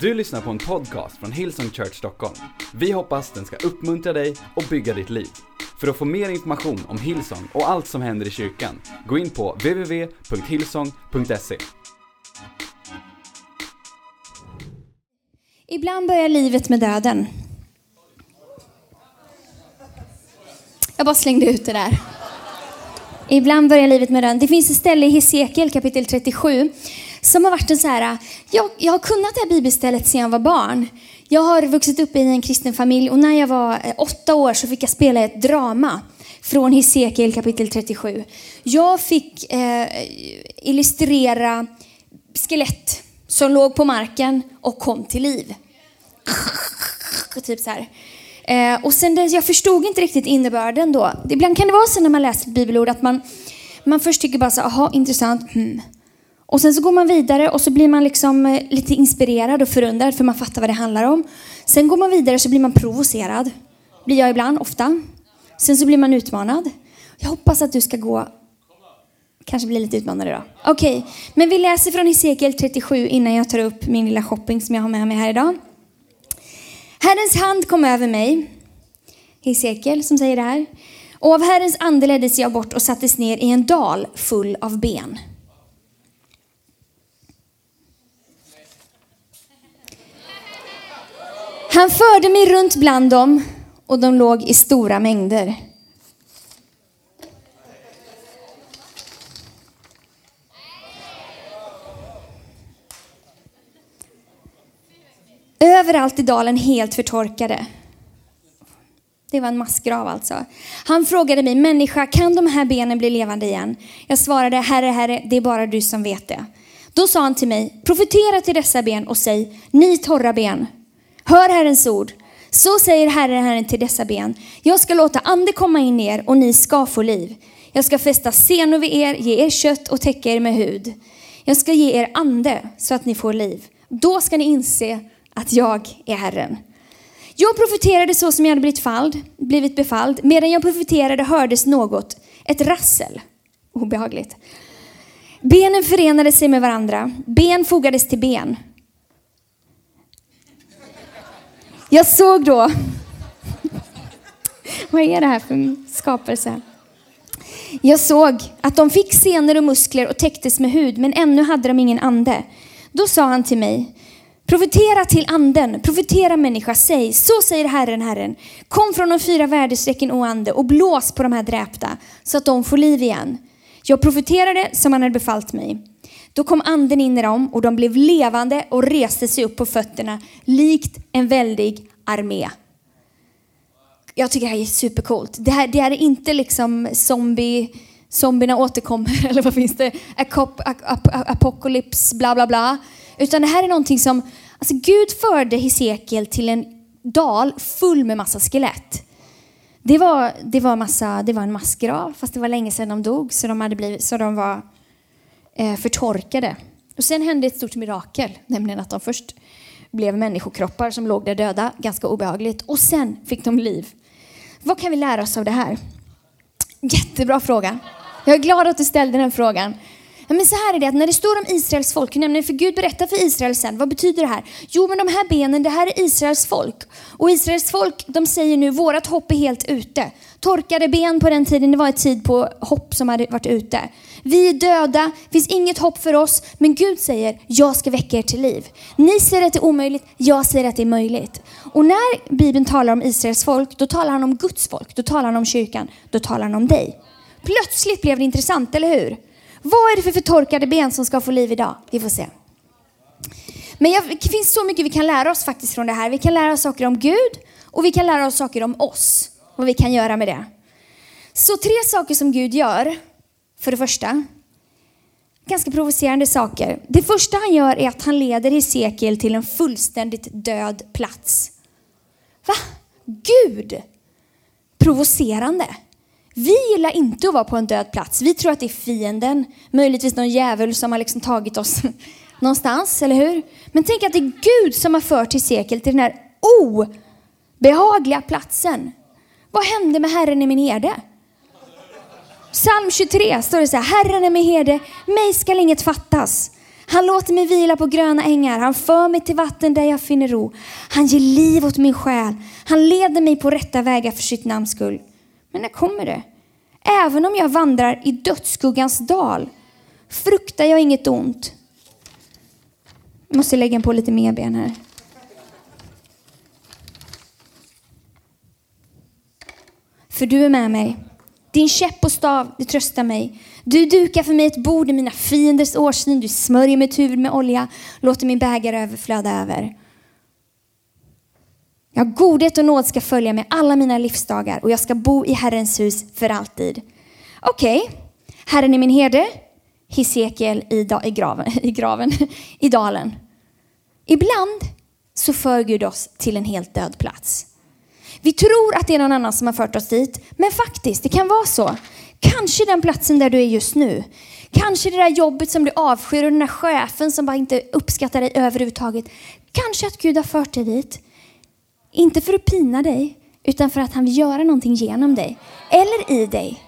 Du lyssnar på en podcast från Hillsong Church Stockholm. Vi hoppas den ska uppmuntra dig och bygga ditt liv. För att få mer information om Hillsong och allt som händer i kyrkan, gå in på www.hillsong.se. Ibland börjar livet med döden. Jag bara slängde ut det där. Ibland börjar livet med döden. Det finns ett ställe i Hesekiel kapitel 37 som har varit en så här, jag, jag har kunnat det här bibelstället sedan jag var barn. Jag har vuxit upp i en kristen familj och när jag var eh, åtta år så fick jag spela ett drama från Hesekiel kapitel 37. Jag fick eh, illustrera skelett som låg på marken och kom till liv. typ så här. Eh, och sen det, jag förstod inte riktigt innebörden då. Ibland kan det vara så när man läser bibelord att man, man först tycker bara så aha, intressant, hmm. Och sen så går man vidare och så blir man liksom eh, lite inspirerad och förundrad för man fattar vad det handlar om. Sen går man vidare så blir man provocerad. Blir jag ibland, ofta. Sen så blir man utmanad. Jag hoppas att du ska gå Kanske bli lite utmanad idag. Okej, okay. men vi läser från Hesekiel 37 innan jag tar upp min lilla shopping som jag har med mig här idag. Herrens hand kom över mig, Hesekiel som säger det här. Och av Herrens ande leddes jag bort och sattes ner i en dal full av ben. Han förde mig runt bland dem och de låg i stora mängder. Överallt i dalen helt förtorkade. Det var en massgrav alltså. Han frågade mig, människa, kan de här benen bli levande igen? Jag svarade, herre, herre, det är bara du som vet det. Då sa han till mig, profetera till dessa ben och säg, ni torra ben, Hör Herrens ord. Så säger Herren, Herren till dessa ben. Jag ska låta ande komma in i er och ni ska få liv. Jag ska fästa senor vid er, ge er kött och täcka er med hud. Jag ska ge er ande så att ni får liv. Då ska ni inse att jag är Herren. Jag profeterade så som jag hade blivit, falld, blivit befalld. Medan jag profeterade hördes något, ett rassel. Obehagligt. Benen förenade sig med varandra. Ben fogades till ben. Jag såg då, vad är det här för skapelse? Jag såg att de fick senor och muskler och täcktes med hud, men ännu hade de ingen ande. Då sa han till mig, profetera till anden, profetera människa, säg, så säger Herren, Herren, kom från de fyra väderstrecken, o ande, och blås på de här dräpta, så att de får liv igen. Jag profeterade som han hade befallt mig. Då kom anden in i dem och de blev levande och reste sig upp på fötterna likt en väldig armé. Jag tycker det här är supercoolt. Det här, det här är inte liksom zombie, zombierna återkommer eller vad finns det? Akop, ap, bla bla bla. Utan det här är någonting som, alltså Gud förde Hesekiel till en dal full med massa skelett. Det var, det var, massa, det var en massgrav, fast det var länge sedan de dog, så de, hade blivit, så de var Eh, förtorkade. Och sen hände ett stort mirakel, nämligen att de först blev människokroppar som låg där döda, ganska obehagligt, och sen fick de liv. Vad kan vi lära oss av det här? Jättebra fråga. Jag är glad att du ställde den frågan. Men så här är det, att när det står om Israels folk, nämligen för Gud berättar för Israel sen, vad betyder det här? Jo, men de här benen, det här är Israels folk. Och Israels folk, de säger nu, vårat hopp är helt ute. Torkade ben på den tiden, det var en tid på hopp som hade varit ute. Vi är döda, det finns inget hopp för oss, men Gud säger, jag ska väcka er till liv. Ni säger att det är omöjligt, jag säger att det är möjligt. Och när Bibeln talar om Israels folk, då talar han om Guds folk, då talar han om kyrkan, då talar han om dig. Plötsligt blev det intressant, eller hur? Vad är det för förtorkade ben som ska få liv idag? Vi får se. Men jag, det finns så mycket vi kan lära oss faktiskt från det här. Vi kan lära oss saker om Gud och vi kan lära oss saker om oss. Vad vi kan göra med det. Så tre saker som Gud gör. För det första, ganska provocerande saker. Det första han gör är att han leder Hesekiel till en fullständigt död plats. Va? Gud! Provocerande. Vi gillar inte att vara på en död plats. Vi tror att det är fienden, möjligtvis någon djävul som har liksom tagit oss någonstans, eller hur? Men tänk att det är Gud som har fört Hesekiel till den här obehagliga platsen. Vad hände med Herren i min herde? Psalm 23 står det så här, Herren är min herde, mig skall inget fattas. Han låter mig vila på gröna ängar. Han för mig till vatten där jag finner ro. Han ger liv åt min själ. Han leder mig på rätta vägar för sitt namns skull. Men när kommer det? Även om jag vandrar i dödsskuggans dal fruktar jag inget ont. Jag måste lägga på lite mer ben här. För du är med mig. Din käpp och stav, det tröstar mig. Du dukar för mig ett bord i mina fienders årsyn. Du smörjer mitt huvud med olja, låter min bägare överflöda över. Ja, godhet och nåd ska följa mig alla mina livsdagar och jag ska bo i Herrens hus för alltid. Okej, okay. Herren är min herde, Hesekiel i, i, graven, i graven, i dalen. Ibland så för Gud oss till en helt död plats. Vi tror att det är någon annan som har fört oss dit, men faktiskt, det kan vara så. Kanske den platsen där du är just nu. Kanske det där jobbet som du avskyr och den där chefen som bara inte uppskattar dig överhuvudtaget. Kanske att Gud har fört dig dit. Inte för att pina dig, utan för att han vill göra någonting genom dig. Eller i dig.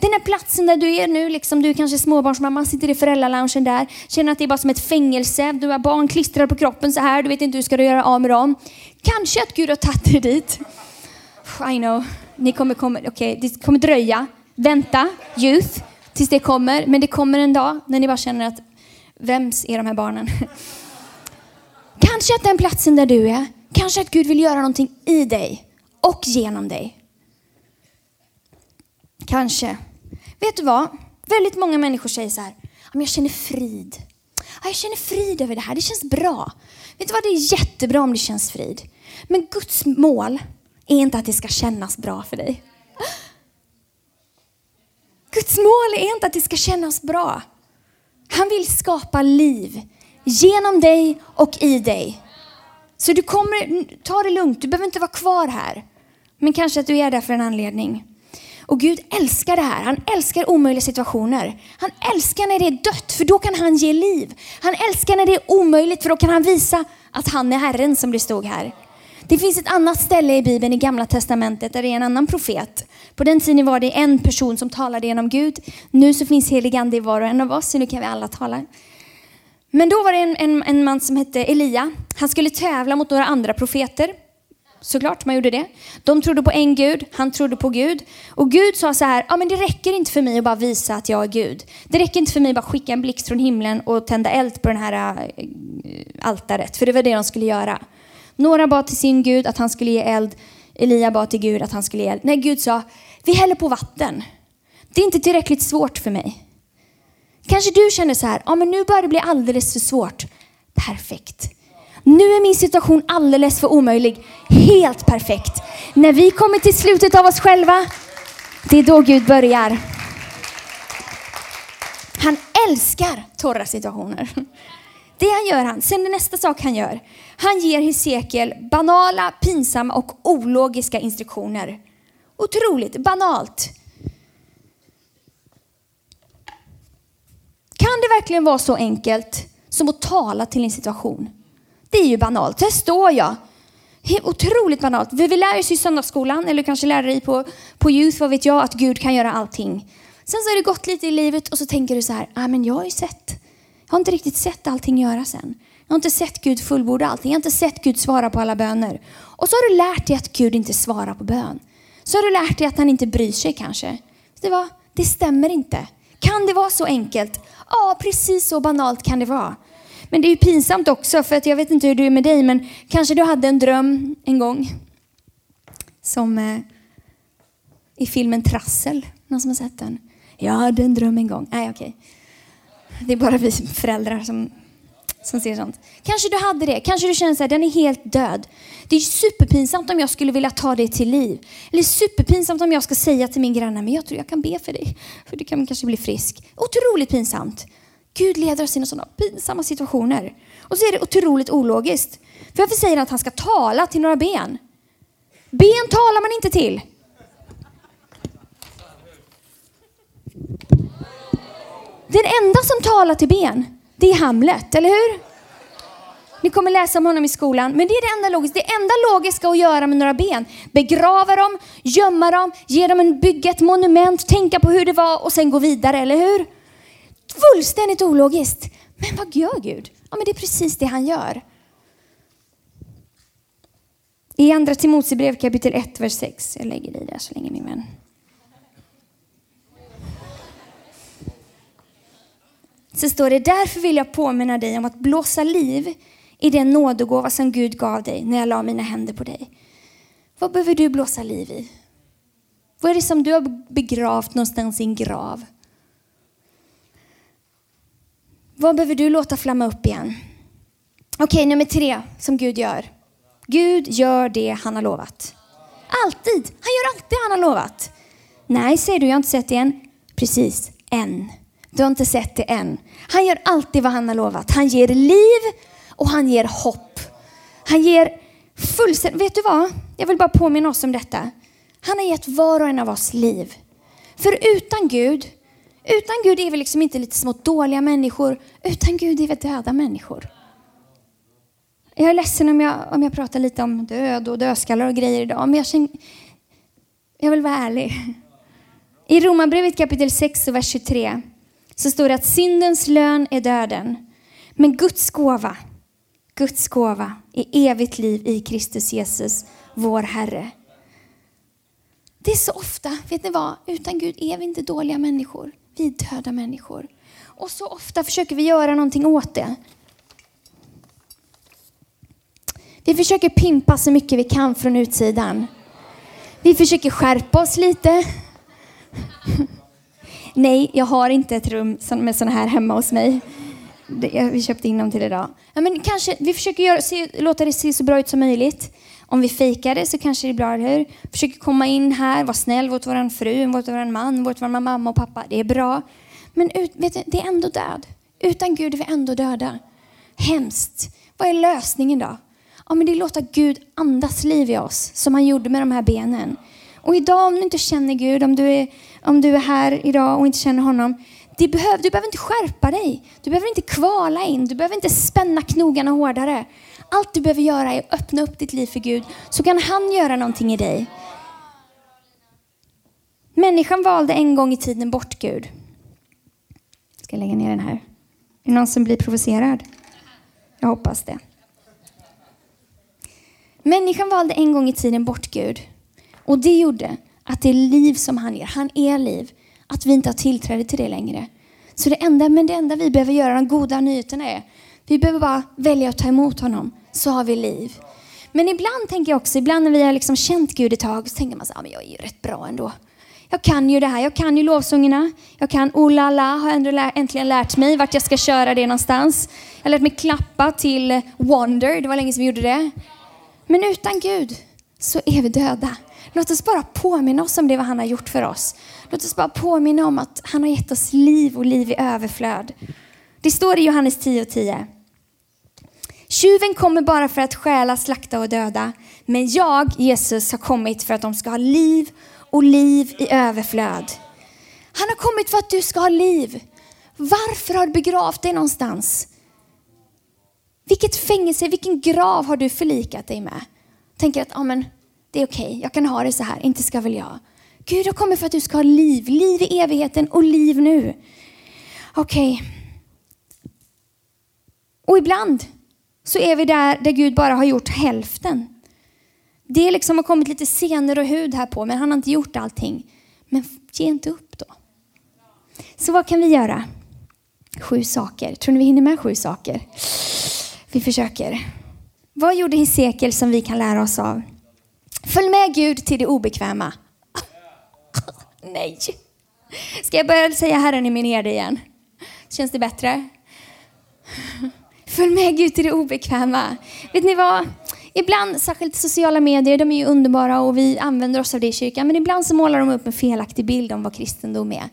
Den där platsen där du är nu, liksom, du är kanske småbarnsmamma, sitter i föräldraloungen där, känner att det är bara som ett fängelse, du har barn klistrade på kroppen så här, du vet inte hur ska du göra av med dem. Kanske att Gud har tagit dig dit. I know, ni kommer komma, okej, okay, det kommer dröja. Vänta, youth, tills det kommer. Men det kommer en dag när ni bara känner att, vems är de här barnen? Kanske att den platsen där du är, kanske att Gud vill göra någonting i dig och genom dig. Kanske. Vet du vad? Väldigt många människor säger så här, jag känner frid. Jag känner frid över det här, det känns bra. Vet du vad, det är jättebra om det känns frid. Men Guds mål är inte att det ska kännas bra för dig. Guds mål är inte att det ska kännas bra. Han vill skapa liv genom dig och i dig. Så du kommer, ta det lugnt, du behöver inte vara kvar här. Men kanske att du är där för en anledning. Och Gud älskar det här. Han älskar omöjliga situationer. Han älskar när det är dött, för då kan han ge liv. Han älskar när det är omöjligt, för då kan han visa att han är Herren som det stod här. Det finns ett annat ställe i Bibeln i Gamla Testamentet där det är en annan profet. På den tiden var det en person som talade genom Gud. Nu så finns helig ande i var och en av oss, så nu kan vi alla tala. Men då var det en, en, en man som hette Elia. Han skulle tävla mot några andra profeter. Såklart, man gjorde det. De trodde på en Gud, han trodde på Gud. Och Gud sa så här, ja men det räcker inte för mig att bara visa att jag är Gud. Det räcker inte för mig att bara skicka en blixt från himlen och tända eld på det här eh, altaret. För det var det de skulle göra. Några bad till sin Gud att han skulle ge eld. Elia bad till Gud att han skulle ge eld. Nej, Gud sa, vi häller på vatten. Det är inte tillräckligt svårt för mig. Kanske du känner så här, ja men nu börjar det bli alldeles för svårt. Perfekt. Nu är min situation alldeles för omöjlig. Helt perfekt. När vi kommer till slutet av oss själva, det är då Gud börjar. Han älskar torra situationer. Det han gör han. Sen är nästa sak han gör. Han ger Hesekiel banala, pinsamma och ologiska instruktioner. Otroligt banalt. Kan det verkligen vara så enkelt som att tala till en situation? Det är ju banalt. Här står jag. Otroligt banalt. Vi lär oss i söndagsskolan, eller kanske lär dig på, på youth, vad vet jag, att Gud kan göra allting. Sen så har det gått lite i livet och så tänker du så här, ah, men jag har ju sett. Jag har inte riktigt sett allting göras än. Jag har inte sett Gud fullborda allting. Jag har inte sett Gud svara på alla böner. Och så har du lärt dig att Gud inte svarar på bön. Så har du lärt dig att han inte bryr sig kanske. Det, var, det stämmer inte. Kan det vara så enkelt? Ja, precis så banalt kan det vara. Men det är ju pinsamt också, för att jag vet inte hur du är med dig, men kanske du hade en dröm en gång. Som eh, i filmen Trassel. Någon som har sett den? Jag hade en dröm en gång. Nej, okej. Okay. Det är bara vi föräldrar som som ser sånt. Kanske du hade det. Kanske du känner att den är helt död. Det är superpinsamt om jag skulle vilja ta det till liv. Eller superpinsamt om jag ska säga till min granne, men jag tror jag kan be för dig. För du kan kanske bli frisk. Otroligt pinsamt. Gud leder oss in i sådana pinsamma situationer. Och så är det otroligt ologiskt. För varför säger han att han ska tala till några ben? Ben talar man inte till. Den enda som talar till ben, det är Hamlet, eller hur? Ni kommer läsa om honom i skolan. Men det är det enda logiska. Det enda logiska att göra med några ben. Begrava dem, gömma dem, ge dem en, bygga ett monument, tänka på hur det var och sen gå vidare, eller hur? Fullständigt ologiskt. Men vad gör Gud? Ja, men det är precis det han gör. I andra Timoteusbrev kapitel 1, vers 6. Jag lägger dig där så länge min vän. Så står det, därför vill jag påminna dig om att blåsa liv i den nådegåva som Gud gav dig när jag la mina händer på dig. Vad behöver du blåsa liv i? Vad är det som du har begravt någonstans i en grav? Vad behöver du låta flamma upp igen? Okej, nummer tre som Gud gör. Gud gör det han har lovat. Alltid. Han gör alltid det han har lovat. Nej, säger du, jag har inte sett det än. Precis, än. Du har inte sett det än. Han gör alltid vad han har lovat. Han ger liv och han ger hopp. Han ger fullständigt, vet du vad? Jag vill bara påminna oss om detta. Han har gett var och en av oss liv. För utan Gud, utan Gud är vi liksom inte lite smått dåliga människor. Utan Gud är vi döda människor. Jag är ledsen om jag, om jag pratar lite om död och dödskallar och grejer idag, men jag, känner, jag vill vara ärlig. I Romarbrevet kapitel 6 och vers 23 så står det att syndens lön är döden, men Guds gåva, Guds gåva är evigt liv i Kristus Jesus, vår Herre. Det är så ofta, vet ni vad, utan Gud är vi inte dåliga människor. Vi är döda människor. Och så ofta försöker vi göra någonting åt det. Vi försöker pimpa så mycket vi kan från utsidan. Vi försöker skärpa oss lite. Nej, jag har inte ett rum med sådana här hemma hos mig. Vi köpte in dem till idag. Ja, men kanske, vi försöker göra, se, låta det se så bra ut som möjligt. Om vi fejkar det så kanske det är bra, eller hur? Försöker komma in här, vara snäll mot vår fru, mot vår man, mot vår mamma och pappa. Det är bra. Men ut, vet du, det är ändå död. Utan Gud är vi ändå döda. Hemskt. Vad är lösningen då? Ja, men det är att låta Gud andas liv i oss, som han gjorde med de här benen. Och idag om du inte känner Gud, om du är, om du är här idag och inte känner honom, det behöv, du behöver inte skärpa dig. Du behöver inte kvala in, du behöver inte spänna knogarna hårdare. Allt du behöver göra är att öppna upp ditt liv för Gud, så kan han göra någonting i dig. Människan valde en gång i tiden bort Gud. Jag ska lägga ner den här. Är det någon som blir provocerad? Jag hoppas det. Människan valde en gång i tiden bort Gud. Och det gjorde att det liv som han ger, han är liv, att vi inte har tillträde till det längre. Så det enda, men det enda vi behöver göra, de goda nyheterna är, vi behöver bara välja att ta emot honom, så har vi liv. Men ibland tänker jag också, ibland när vi har liksom känt Gud ett tag, så tänker man så här, men jag är ju rätt bra ändå. Jag kan ju det här, jag kan ju lovsångerna. Jag kan oh la la, har jag äntligen lärt mig vart jag ska köra det någonstans. Jag har lärt mig klappa till Wonder, det var länge sedan vi gjorde det. Men utan Gud så är vi döda. Låt oss bara påminna oss om det vad han har gjort för oss. Låt oss bara påminna om att han har gett oss liv och liv i överflöd. Det står i Johannes 10 och 10. Tjuven kommer bara för att stjäla, slakta och döda. Men jag, Jesus, har kommit för att de ska ha liv och liv i överflöd. Han har kommit för att du ska ha liv. Varför har du begravt dig någonstans? Vilket fängelse, vilken grav har du förlikat dig med? Tänker att ja men, det är okej, okay, jag kan ha det så här, inte ska väl jag. Gud har kommit för att du ska ha liv, liv i evigheten och liv nu. Okej. Okay. Och ibland så är vi där, där Gud bara har gjort hälften. Det liksom har kommit lite senor och hud här på, men han har inte gjort allting. Men ge inte upp då. Så vad kan vi göra? Sju saker. Tror ni vi hinner med sju saker? Vi försöker. Vad gjorde Hesekiel som vi kan lära oss av? Följ med Gud till det obekväma. Nej. Ska jag börja säga Herren i min herde igen? Känns det bättre? Följ med Gud till det obekväma. Vet ni vad? Ibland, särskilt sociala medier, de är ju underbara och vi använder oss av det i kyrkan, men ibland så målar de upp en felaktig bild om vad kristendom är.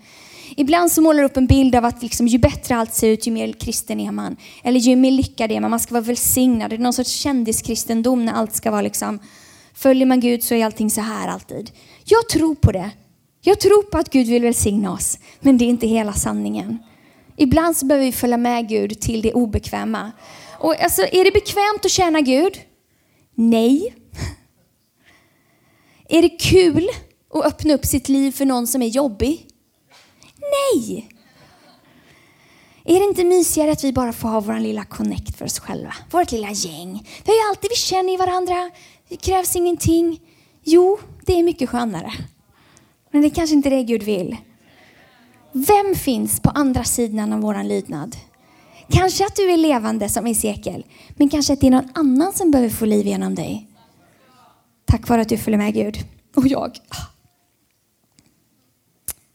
Ibland så målar de upp en bild av att liksom, ju bättre allt ser ut, ju mer kristen är man. Eller ju mer lyckad är man, man ska vara välsignad. Det är någon sorts kändiskristendom när allt ska vara liksom, följer man Gud så är allting så här alltid. Jag tror på det. Jag tror på att Gud vill välsigna oss, men det är inte hela sanningen. Ibland så behöver vi följa med Gud till det obekväma. Och alltså, är det bekvämt att tjäna Gud? Nej. Är det kul att öppna upp sitt liv för någon som är jobbig? Nej. Är det inte mysigare att vi bara får ha vår lilla connect för oss själva? Vårt lilla gäng. Vi har ju alltid, vi känner ju varandra. Det krävs ingenting. Jo, det är mycket skönare. Men det är kanske inte det Gud vill. Vem finns på andra sidan av våran lydnad? Kanske att du är levande som Esekiel, men kanske att det är någon annan som behöver få liv genom dig. Tack vare att du följer med Gud. Och jag.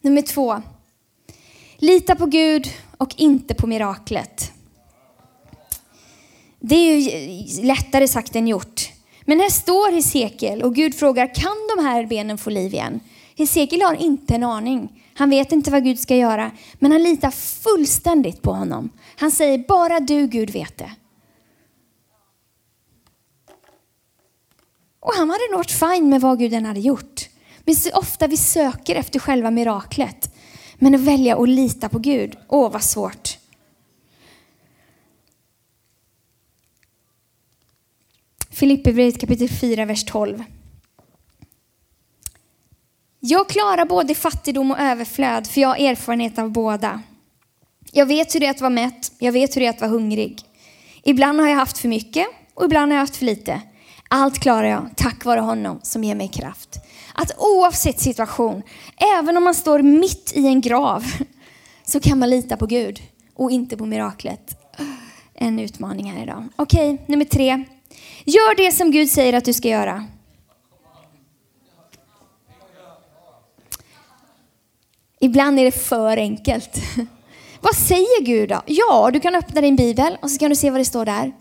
Nummer två. Lita på Gud och inte på miraklet. Det är ju lättare sagt än gjort. Men här står Hesekiel och Gud frågar, kan de här benen få liv igen? Hesekiel har inte en aning. Han vet inte vad Gud ska göra, men han litar fullständigt på honom. Han säger, bara du Gud vet det. Och han hade nog varit fine med vad Gud än hade gjort. Men så ofta vi söker efter själva miraklet. Men att välja att lita på Gud, åh vad svårt. Filipperbrevet kapitel 4, vers 12. Jag klarar både fattigdom och överflöd, för jag har erfarenhet av båda. Jag vet hur det är att vara mätt, jag vet hur det är att vara hungrig. Ibland har jag haft för mycket och ibland har jag haft för lite. Allt klarar jag tack vare honom som ger mig kraft. Att oavsett situation, även om man står mitt i en grav, så kan man lita på Gud och inte på miraklet. En utmaning här idag. Okej, nummer tre. Gör det som Gud säger att du ska göra. Ibland är det för enkelt. Vad säger Gud då? Ja, du kan öppna din bibel och så kan du se vad det står där.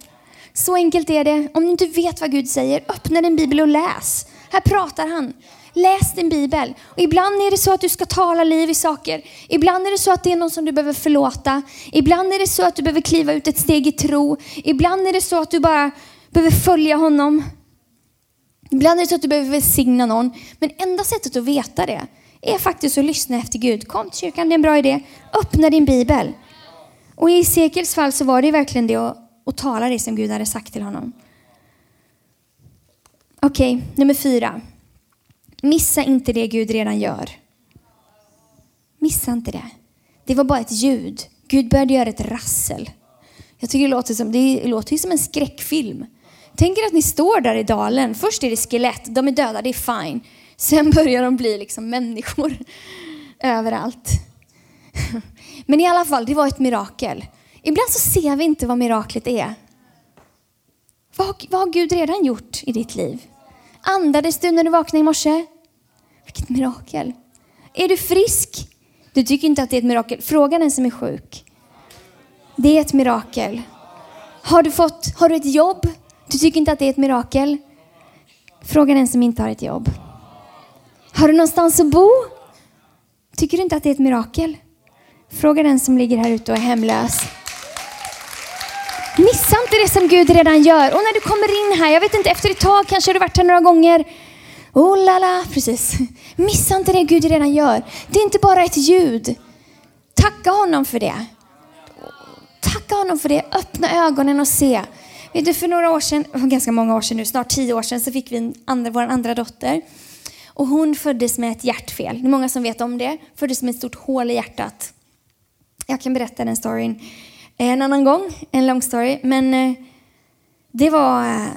Så enkelt är det. Om du inte vet vad Gud säger, öppna din bibel och läs. Här pratar han. Läs din bibel. Och ibland är det så att du ska tala liv i saker. Ibland är det så att det är någon som du behöver förlåta. Ibland är det så att du behöver kliva ut ett steg i tro. Ibland är det så att du bara behöver följa honom. Ibland är det så att du behöver välsigna någon. Men enda sättet att veta det är faktiskt att lyssna efter Gud. Kom till kyrkan, det är en bra idé. Öppna din bibel. Och i Sekels fall så var det verkligen det att, att tala det som Gud hade sagt till honom. Okej, okay, nummer fyra. Missa inte det Gud redan gör. Missa inte det. Det var bara ett ljud. Gud började göra ett rassel. Jag tycker det låter som, det låter som en skräckfilm. Tänk er att ni står där i dalen. Först är det skelett, de är döda, det är fine. Sen börjar de bli liksom människor överallt. Men i alla fall, det var ett mirakel. Ibland så ser vi inte vad miraklet är. Vad, vad har Gud redan gjort i ditt liv? Andades du när du vaknade i morse? Vilket mirakel. Är du frisk? Du tycker inte att det är ett mirakel. Fråga den som är sjuk. Det är ett mirakel. Har du, fått, har du ett jobb? Du tycker inte att det är ett mirakel? Fråga den som inte har ett jobb. Har du någonstans att bo? Tycker du inte att det är ett mirakel? Fråga den som ligger här ute och är hemlös. Missa inte det som Gud redan gör. Och när du kommer in här, jag vet inte, efter ett tag kanske du varit här några gånger. Oh la la, precis. Missa inte det Gud redan gör. Det är inte bara ett ljud. Tacka honom för det. Tacka honom för det. Öppna ögonen och se. Vet du, för några år sedan, ganska många år sedan nu, snart tio år sedan, så fick vi en andra, vår andra dotter. Och hon föddes med ett hjärtfel. Det är många som vet om det. Föddes med ett stort hål i hjärtat. Jag kan berätta den storyn eh, en annan gång, en lång story. Men eh, det var, eh,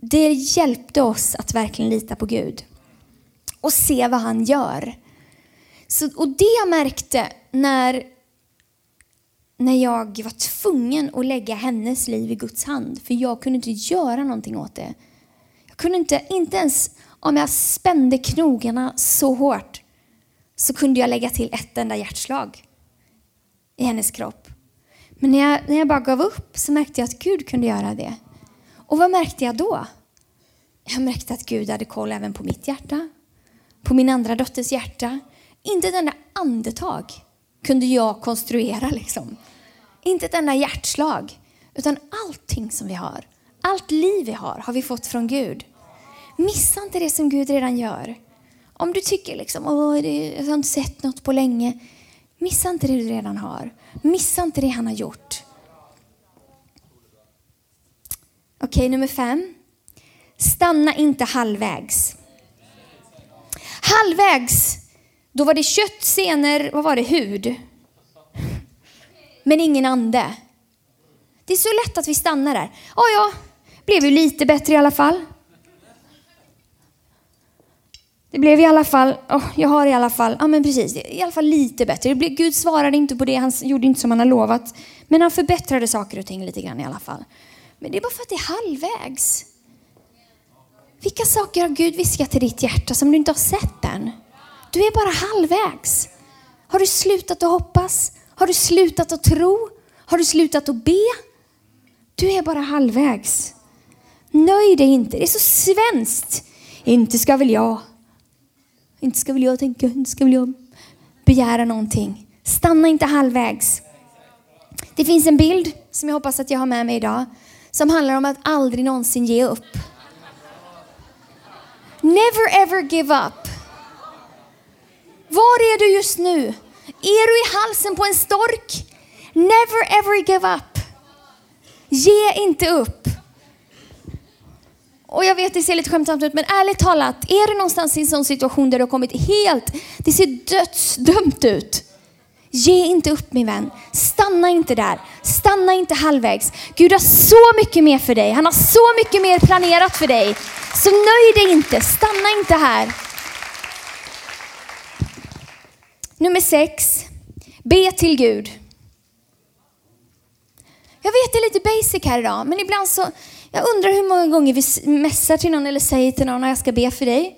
det hjälpte oss att verkligen lita på Gud. Och se vad han gör. Så, och det jag märkte när, när jag var tvungen att lägga hennes liv i Guds hand. För jag kunde inte göra någonting åt det. Jag kunde inte, inte ens om jag spände knogarna så hårt så kunde jag lägga till ett enda hjärtslag i hennes kropp. Men när jag, när jag bara gav upp så märkte jag att Gud kunde göra det. Och vad märkte jag då? Jag märkte att Gud hade koll även på mitt hjärta, på min andra dotters hjärta. Inte ett enda andetag kunde jag konstruera liksom. Inte ett enda hjärtslag, utan allting som vi har, allt liv vi har, har vi fått från Gud. Missa inte det som Gud redan gör. Om du tycker liksom, åh, jag har inte sett något på länge. Missa inte det du redan har. Missa inte det han har gjort. Okej, okay, nummer fem. Stanna inte halvvägs. Halvvägs, då var det kött, senor, vad var det, hud? men ingen ande. Det är så lätt att vi stannar där. Ja, ja, blev ju lite bättre i alla fall. Det blev i alla fall, oh, jag har i alla fall, ja men precis, i alla fall lite bättre. Det blev, Gud svarade inte på det, han gjorde inte som han har lovat. Men han förbättrade saker och ting lite grann i alla fall. Men det är bara för att det är halvvägs. Vilka saker har Gud viskat till ditt hjärta som du inte har sett än? Du är bara halvvägs. Har du slutat att hoppas? Har du slutat att tro? Har du slutat att be? Du är bara halvvägs. Nöj dig inte. Det är så svenskt. Inte ska väl jag. Inte ska väl jag tänka, inte ska väl jag begära någonting. Stanna inte halvvägs. Det finns en bild som jag hoppas att jag har med mig idag som handlar om att aldrig någonsin ge upp. Never ever give up. Var är du just nu? Är du i halsen på en stork? Never ever give up. Ge inte upp. Och jag vet det ser lite skämtsamt ut, men ärligt talat, är du någonstans i en sån situation där du har kommit helt, det ser dödsdömt ut. Ge inte upp min vän. Stanna inte där. Stanna inte halvvägs. Gud har så mycket mer för dig. Han har så mycket mer planerat för dig. Så nöj dig inte. Stanna inte här. Nummer sex. Be till Gud. Jag vet det är lite basic här idag, men ibland så, jag undrar hur många gånger vi mässar till någon eller säger till någon att jag ska be för dig.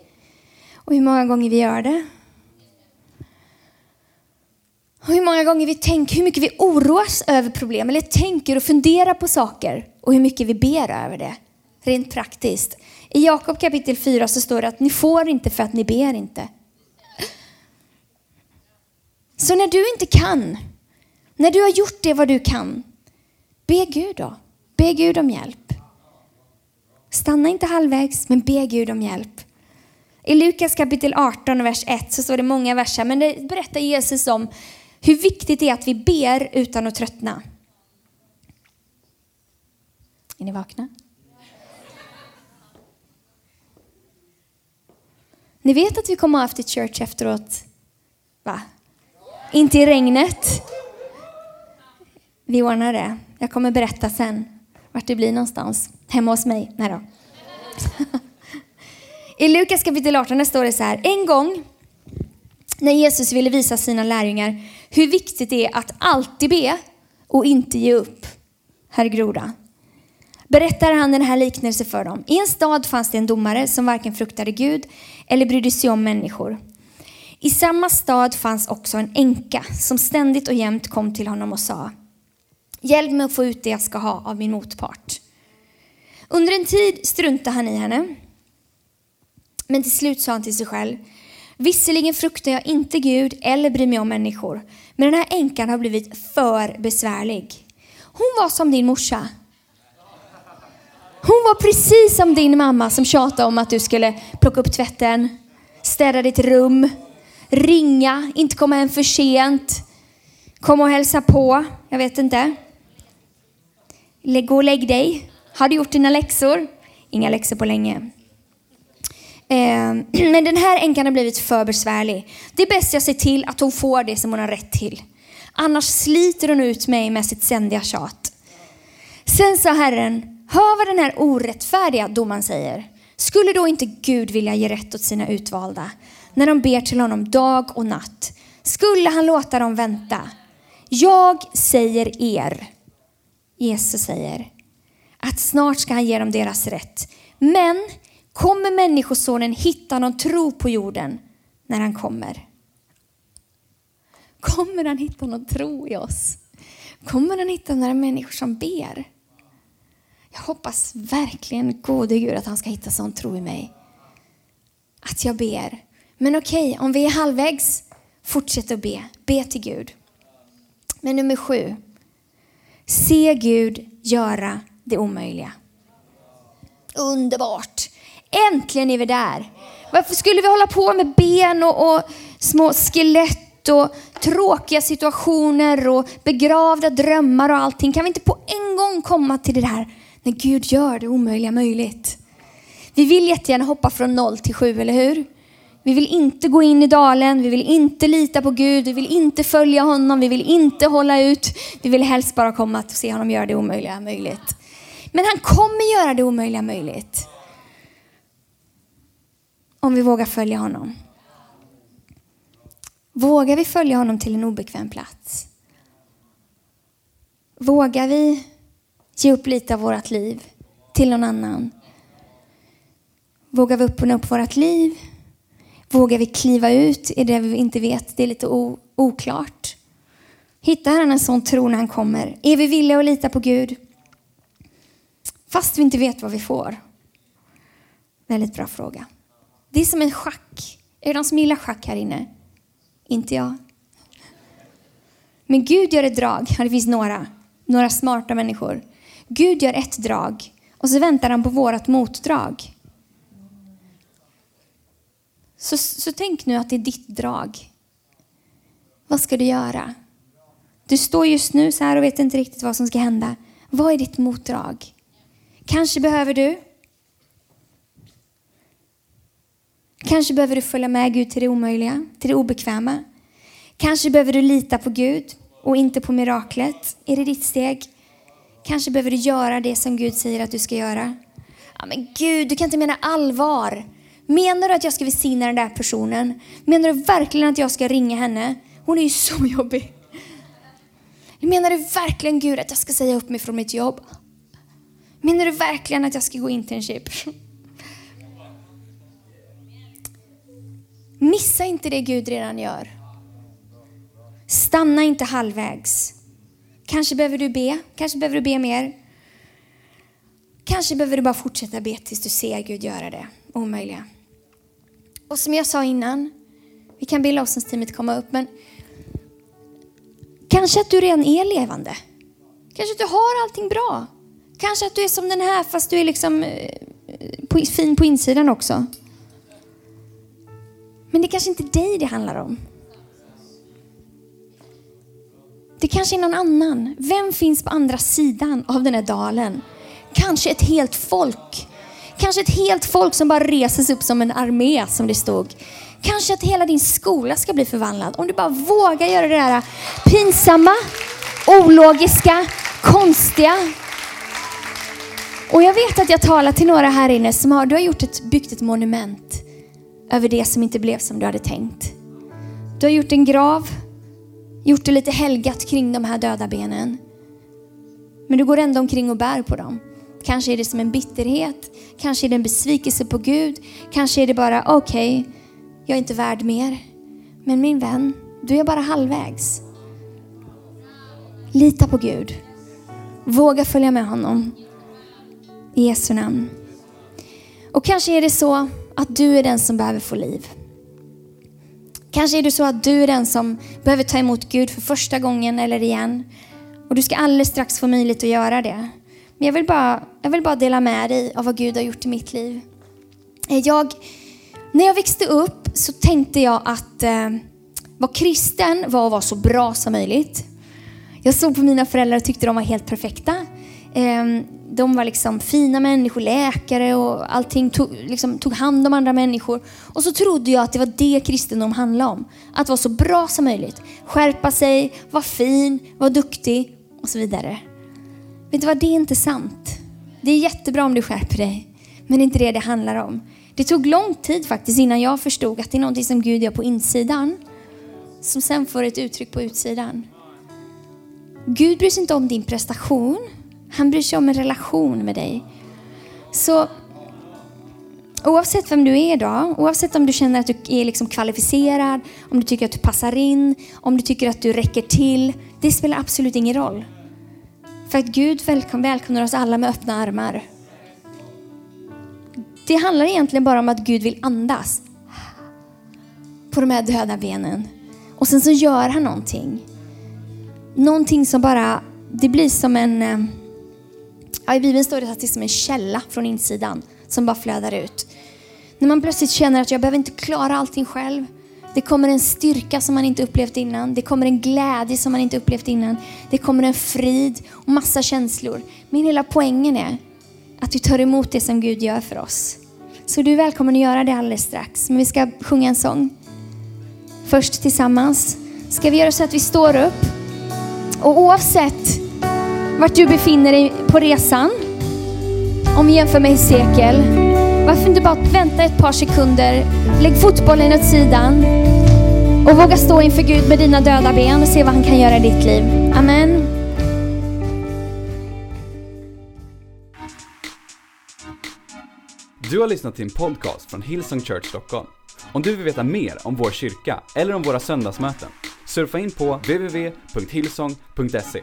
Och hur många gånger vi gör det. Och hur många gånger vi tänker, hur mycket vi oroas över problem eller tänker och funderar på saker och hur mycket vi ber över det. Rent praktiskt. I Jakob kapitel 4 så står det att ni får inte för att ni ber inte. Så när du inte kan, när du har gjort det vad du kan, be Gud då. Be Gud om hjälp. Stanna inte halvvägs, men be Gud om hjälp. I Lukas kapitel 18 vers 1 så står det många verser, men det berättar Jesus om hur viktigt det är att vi ber utan att tröttna. Är ni vakna? Ni vet att vi kommer ha haft church efteråt? Va? Inte i regnet. Vi ordnar det. Jag kommer berätta sen vart det blir någonstans. Hemma hos mig. Nej då. I Lukas kapitel 18 står det så här. En gång när Jesus ville visa sina lärjungar hur viktigt det är att alltid be och inte ge upp. Herr Groda. Berättar han den här liknelsen för dem. I en stad fanns det en domare som varken fruktade Gud eller brydde sig om människor. I samma stad fanns också en änka som ständigt och jämt kom till honom och sa Hjälp mig att få ut det jag ska ha av min motpart. Under en tid struntade han i henne. Men till slut sa han till sig själv Visserligen fruktar jag inte Gud eller bryr mig om människor, men den här änkan har blivit för besvärlig. Hon var som din morsa. Hon var precis som din mamma som tjatade om att du skulle plocka upp tvätten, städa ditt rum, ringa, inte komma hem för sent, komma och hälsa på, jag vet inte. Gå och lägg dig. Har du gjort dina läxor? Inga läxor på länge. Eh, men den här änkan har blivit för besvärlig. Det är bäst jag ser till att hon får det som hon har rätt till. Annars sliter hon ut mig med sitt ständiga tjat. Sen sa Herren, hör vad den här orättfärdiga domaren säger. Skulle då inte Gud vilja ge rätt åt sina utvalda när de ber till honom dag och natt? Skulle han låta dem vänta? Jag säger er, Jesus säger, att snart ska han ge dem deras rätt. Men Kommer Människosonen hitta någon tro på jorden när han kommer? Kommer han hitta någon tro i oss? Kommer han hitta några människor som ber? Jag hoppas verkligen, gode Gud, att han ska hitta sån tro i mig. Att jag ber. Men okej, okay, om vi är halvvägs, fortsätt att be. Be till Gud. Men nummer sju. Se Gud göra det omöjliga. Underbart! Äntligen är vi där. Varför skulle vi hålla på med ben och, och små skelett och tråkiga situationer och begravda drömmar och allting? Kan vi inte på en gång komma till det här när Gud gör det omöjliga möjligt? Vi vill jättegärna hoppa från noll till sju, eller hur? Vi vill inte gå in i dalen, vi vill inte lita på Gud, vi vill inte följa honom, vi vill inte hålla ut. Vi vill helst bara komma och se honom göra det omöjliga möjligt. Men han kommer göra det omöjliga möjligt. Om vi vågar följa honom. Vågar vi följa honom till en obekväm plats? Vågar vi ge upp lite av vårt liv till någon annan? Vågar vi öppna upp vårt liv? Vågar vi kliva ut i det vi inte vet? Det är lite oklart. Hittar han en sån tro när han kommer? Är vi villiga att lita på Gud? Fast vi inte vet vad vi får. Väldigt bra fråga. Det är som en schack. Är det någon som gillar schack här inne? Inte jag. Men Gud gör ett drag. Det finns några. Några smarta människor. Gud gör ett drag och så väntar han på vårt motdrag. Så, så tänk nu att det är ditt drag. Vad ska du göra? Du står just nu så här och vet inte riktigt vad som ska hända. Vad är ditt motdrag? Kanske behöver du Kanske behöver du följa med Gud till det omöjliga, till det obekväma. Kanske behöver du lita på Gud och inte på miraklet. Är det ditt steg? Kanske behöver du göra det som Gud säger att du ska göra. Ja, men Gud, du kan inte mena allvar. Menar du att jag ska välsigna den där personen? Menar du verkligen att jag ska ringa henne? Hon är ju så jobbig. Menar du verkligen Gud att jag ska säga upp mig från mitt jobb? Menar du verkligen att jag ska gå internship? Missa inte det Gud redan gör. Stanna inte halvvägs. Kanske behöver du be, kanske behöver du be mer. Kanske behöver du bara fortsätta be tills du ser Gud göra det omöjliga. Och som jag sa innan, vi kan be lovsångsteamet komma upp, men kanske att du redan är levande. Kanske att du har allting bra. Kanske att du är som den här fast du är liksom eh, på, fin på insidan också. Men det är kanske inte dig det handlar om. Det kanske är någon annan. Vem finns på andra sidan av den här dalen? Kanske ett helt folk. Kanske ett helt folk som bara reses upp som en armé som det stod. Kanske att hela din skola ska bli förvandlad. Om du bara vågar göra det där pinsamma, ologiska, konstiga. Och jag vet att jag talar till några här inne som har, du har gjort ett, byggt ett monument över det som inte blev som du hade tänkt. Du har gjort en grav, gjort det lite helgat kring de här döda benen. Men du går ändå omkring och bär på dem. Kanske är det som en bitterhet, kanske är det en besvikelse på Gud, kanske är det bara okej, okay, jag är inte värd mer. Men min vän, du är bara halvvägs. Lita på Gud. Våga följa med honom. I Jesu namn. Och kanske är det så att du är den som behöver få liv. Kanske är det så att du är den som behöver ta emot Gud för första gången eller igen. Och du ska alldeles strax få möjlighet att göra det. Men jag vill bara, jag vill bara dela med dig av vad Gud har gjort i mitt liv. Eh, jag, när jag växte upp så tänkte jag att eh, vara kristen var att vara så bra som möjligt. Jag såg på mina föräldrar och tyckte de var helt perfekta. Eh, de var liksom fina människor, läkare och allting, tog, liksom, tog hand om andra människor. Och så trodde jag att det var det kristendom handlade om. Att vara så bra som möjligt. Skärpa sig, vara fin, vara duktig och så vidare. Vet du vad, det är inte sant. Det är jättebra om du skärper dig, men det är inte det det handlar om. Det tog lång tid faktiskt innan jag förstod att det är något som Gud gör på insidan, som sen får ett uttryck på utsidan. Gud bryr sig inte om din prestation, han bryr sig om en relation med dig. Så oavsett vem du är idag, oavsett om du känner att du är liksom kvalificerad, om du tycker att du passar in, om du tycker att du räcker till, det spelar absolut ingen roll. För att Gud välkomnar oss alla med öppna armar. Det handlar egentligen bara om att Gud vill andas på de här döda benen. Och sen så gör han någonting. Någonting som bara, det blir som en eh, Ja, I Bibeln står det att det är som en källa från insidan som bara flödar ut. När man plötsligt känner att jag behöver inte klara allting själv. Det kommer en styrka som man inte upplevt innan. Det kommer en glädje som man inte upplevt innan. Det kommer en frid och massa känslor. Min hela poängen är att vi tar emot det som Gud gör för oss. Så du är välkommen att göra det alldeles strax. Men vi ska sjunga en sång. Först tillsammans. Ska vi göra så att vi står upp. Och oavsett vart du befinner dig på resan. Om vi jämför med sekel. Varför inte bara vänta ett par sekunder. Lägg fotbollen åt sidan. Och våga stå inför Gud med dina döda ben och se vad han kan göra i ditt liv. Amen. Du har lyssnat till en podcast från Hillsong Church Stockholm. Om du vill veta mer om vår kyrka eller om våra söndagsmöten, surfa in på www.hillsong.se.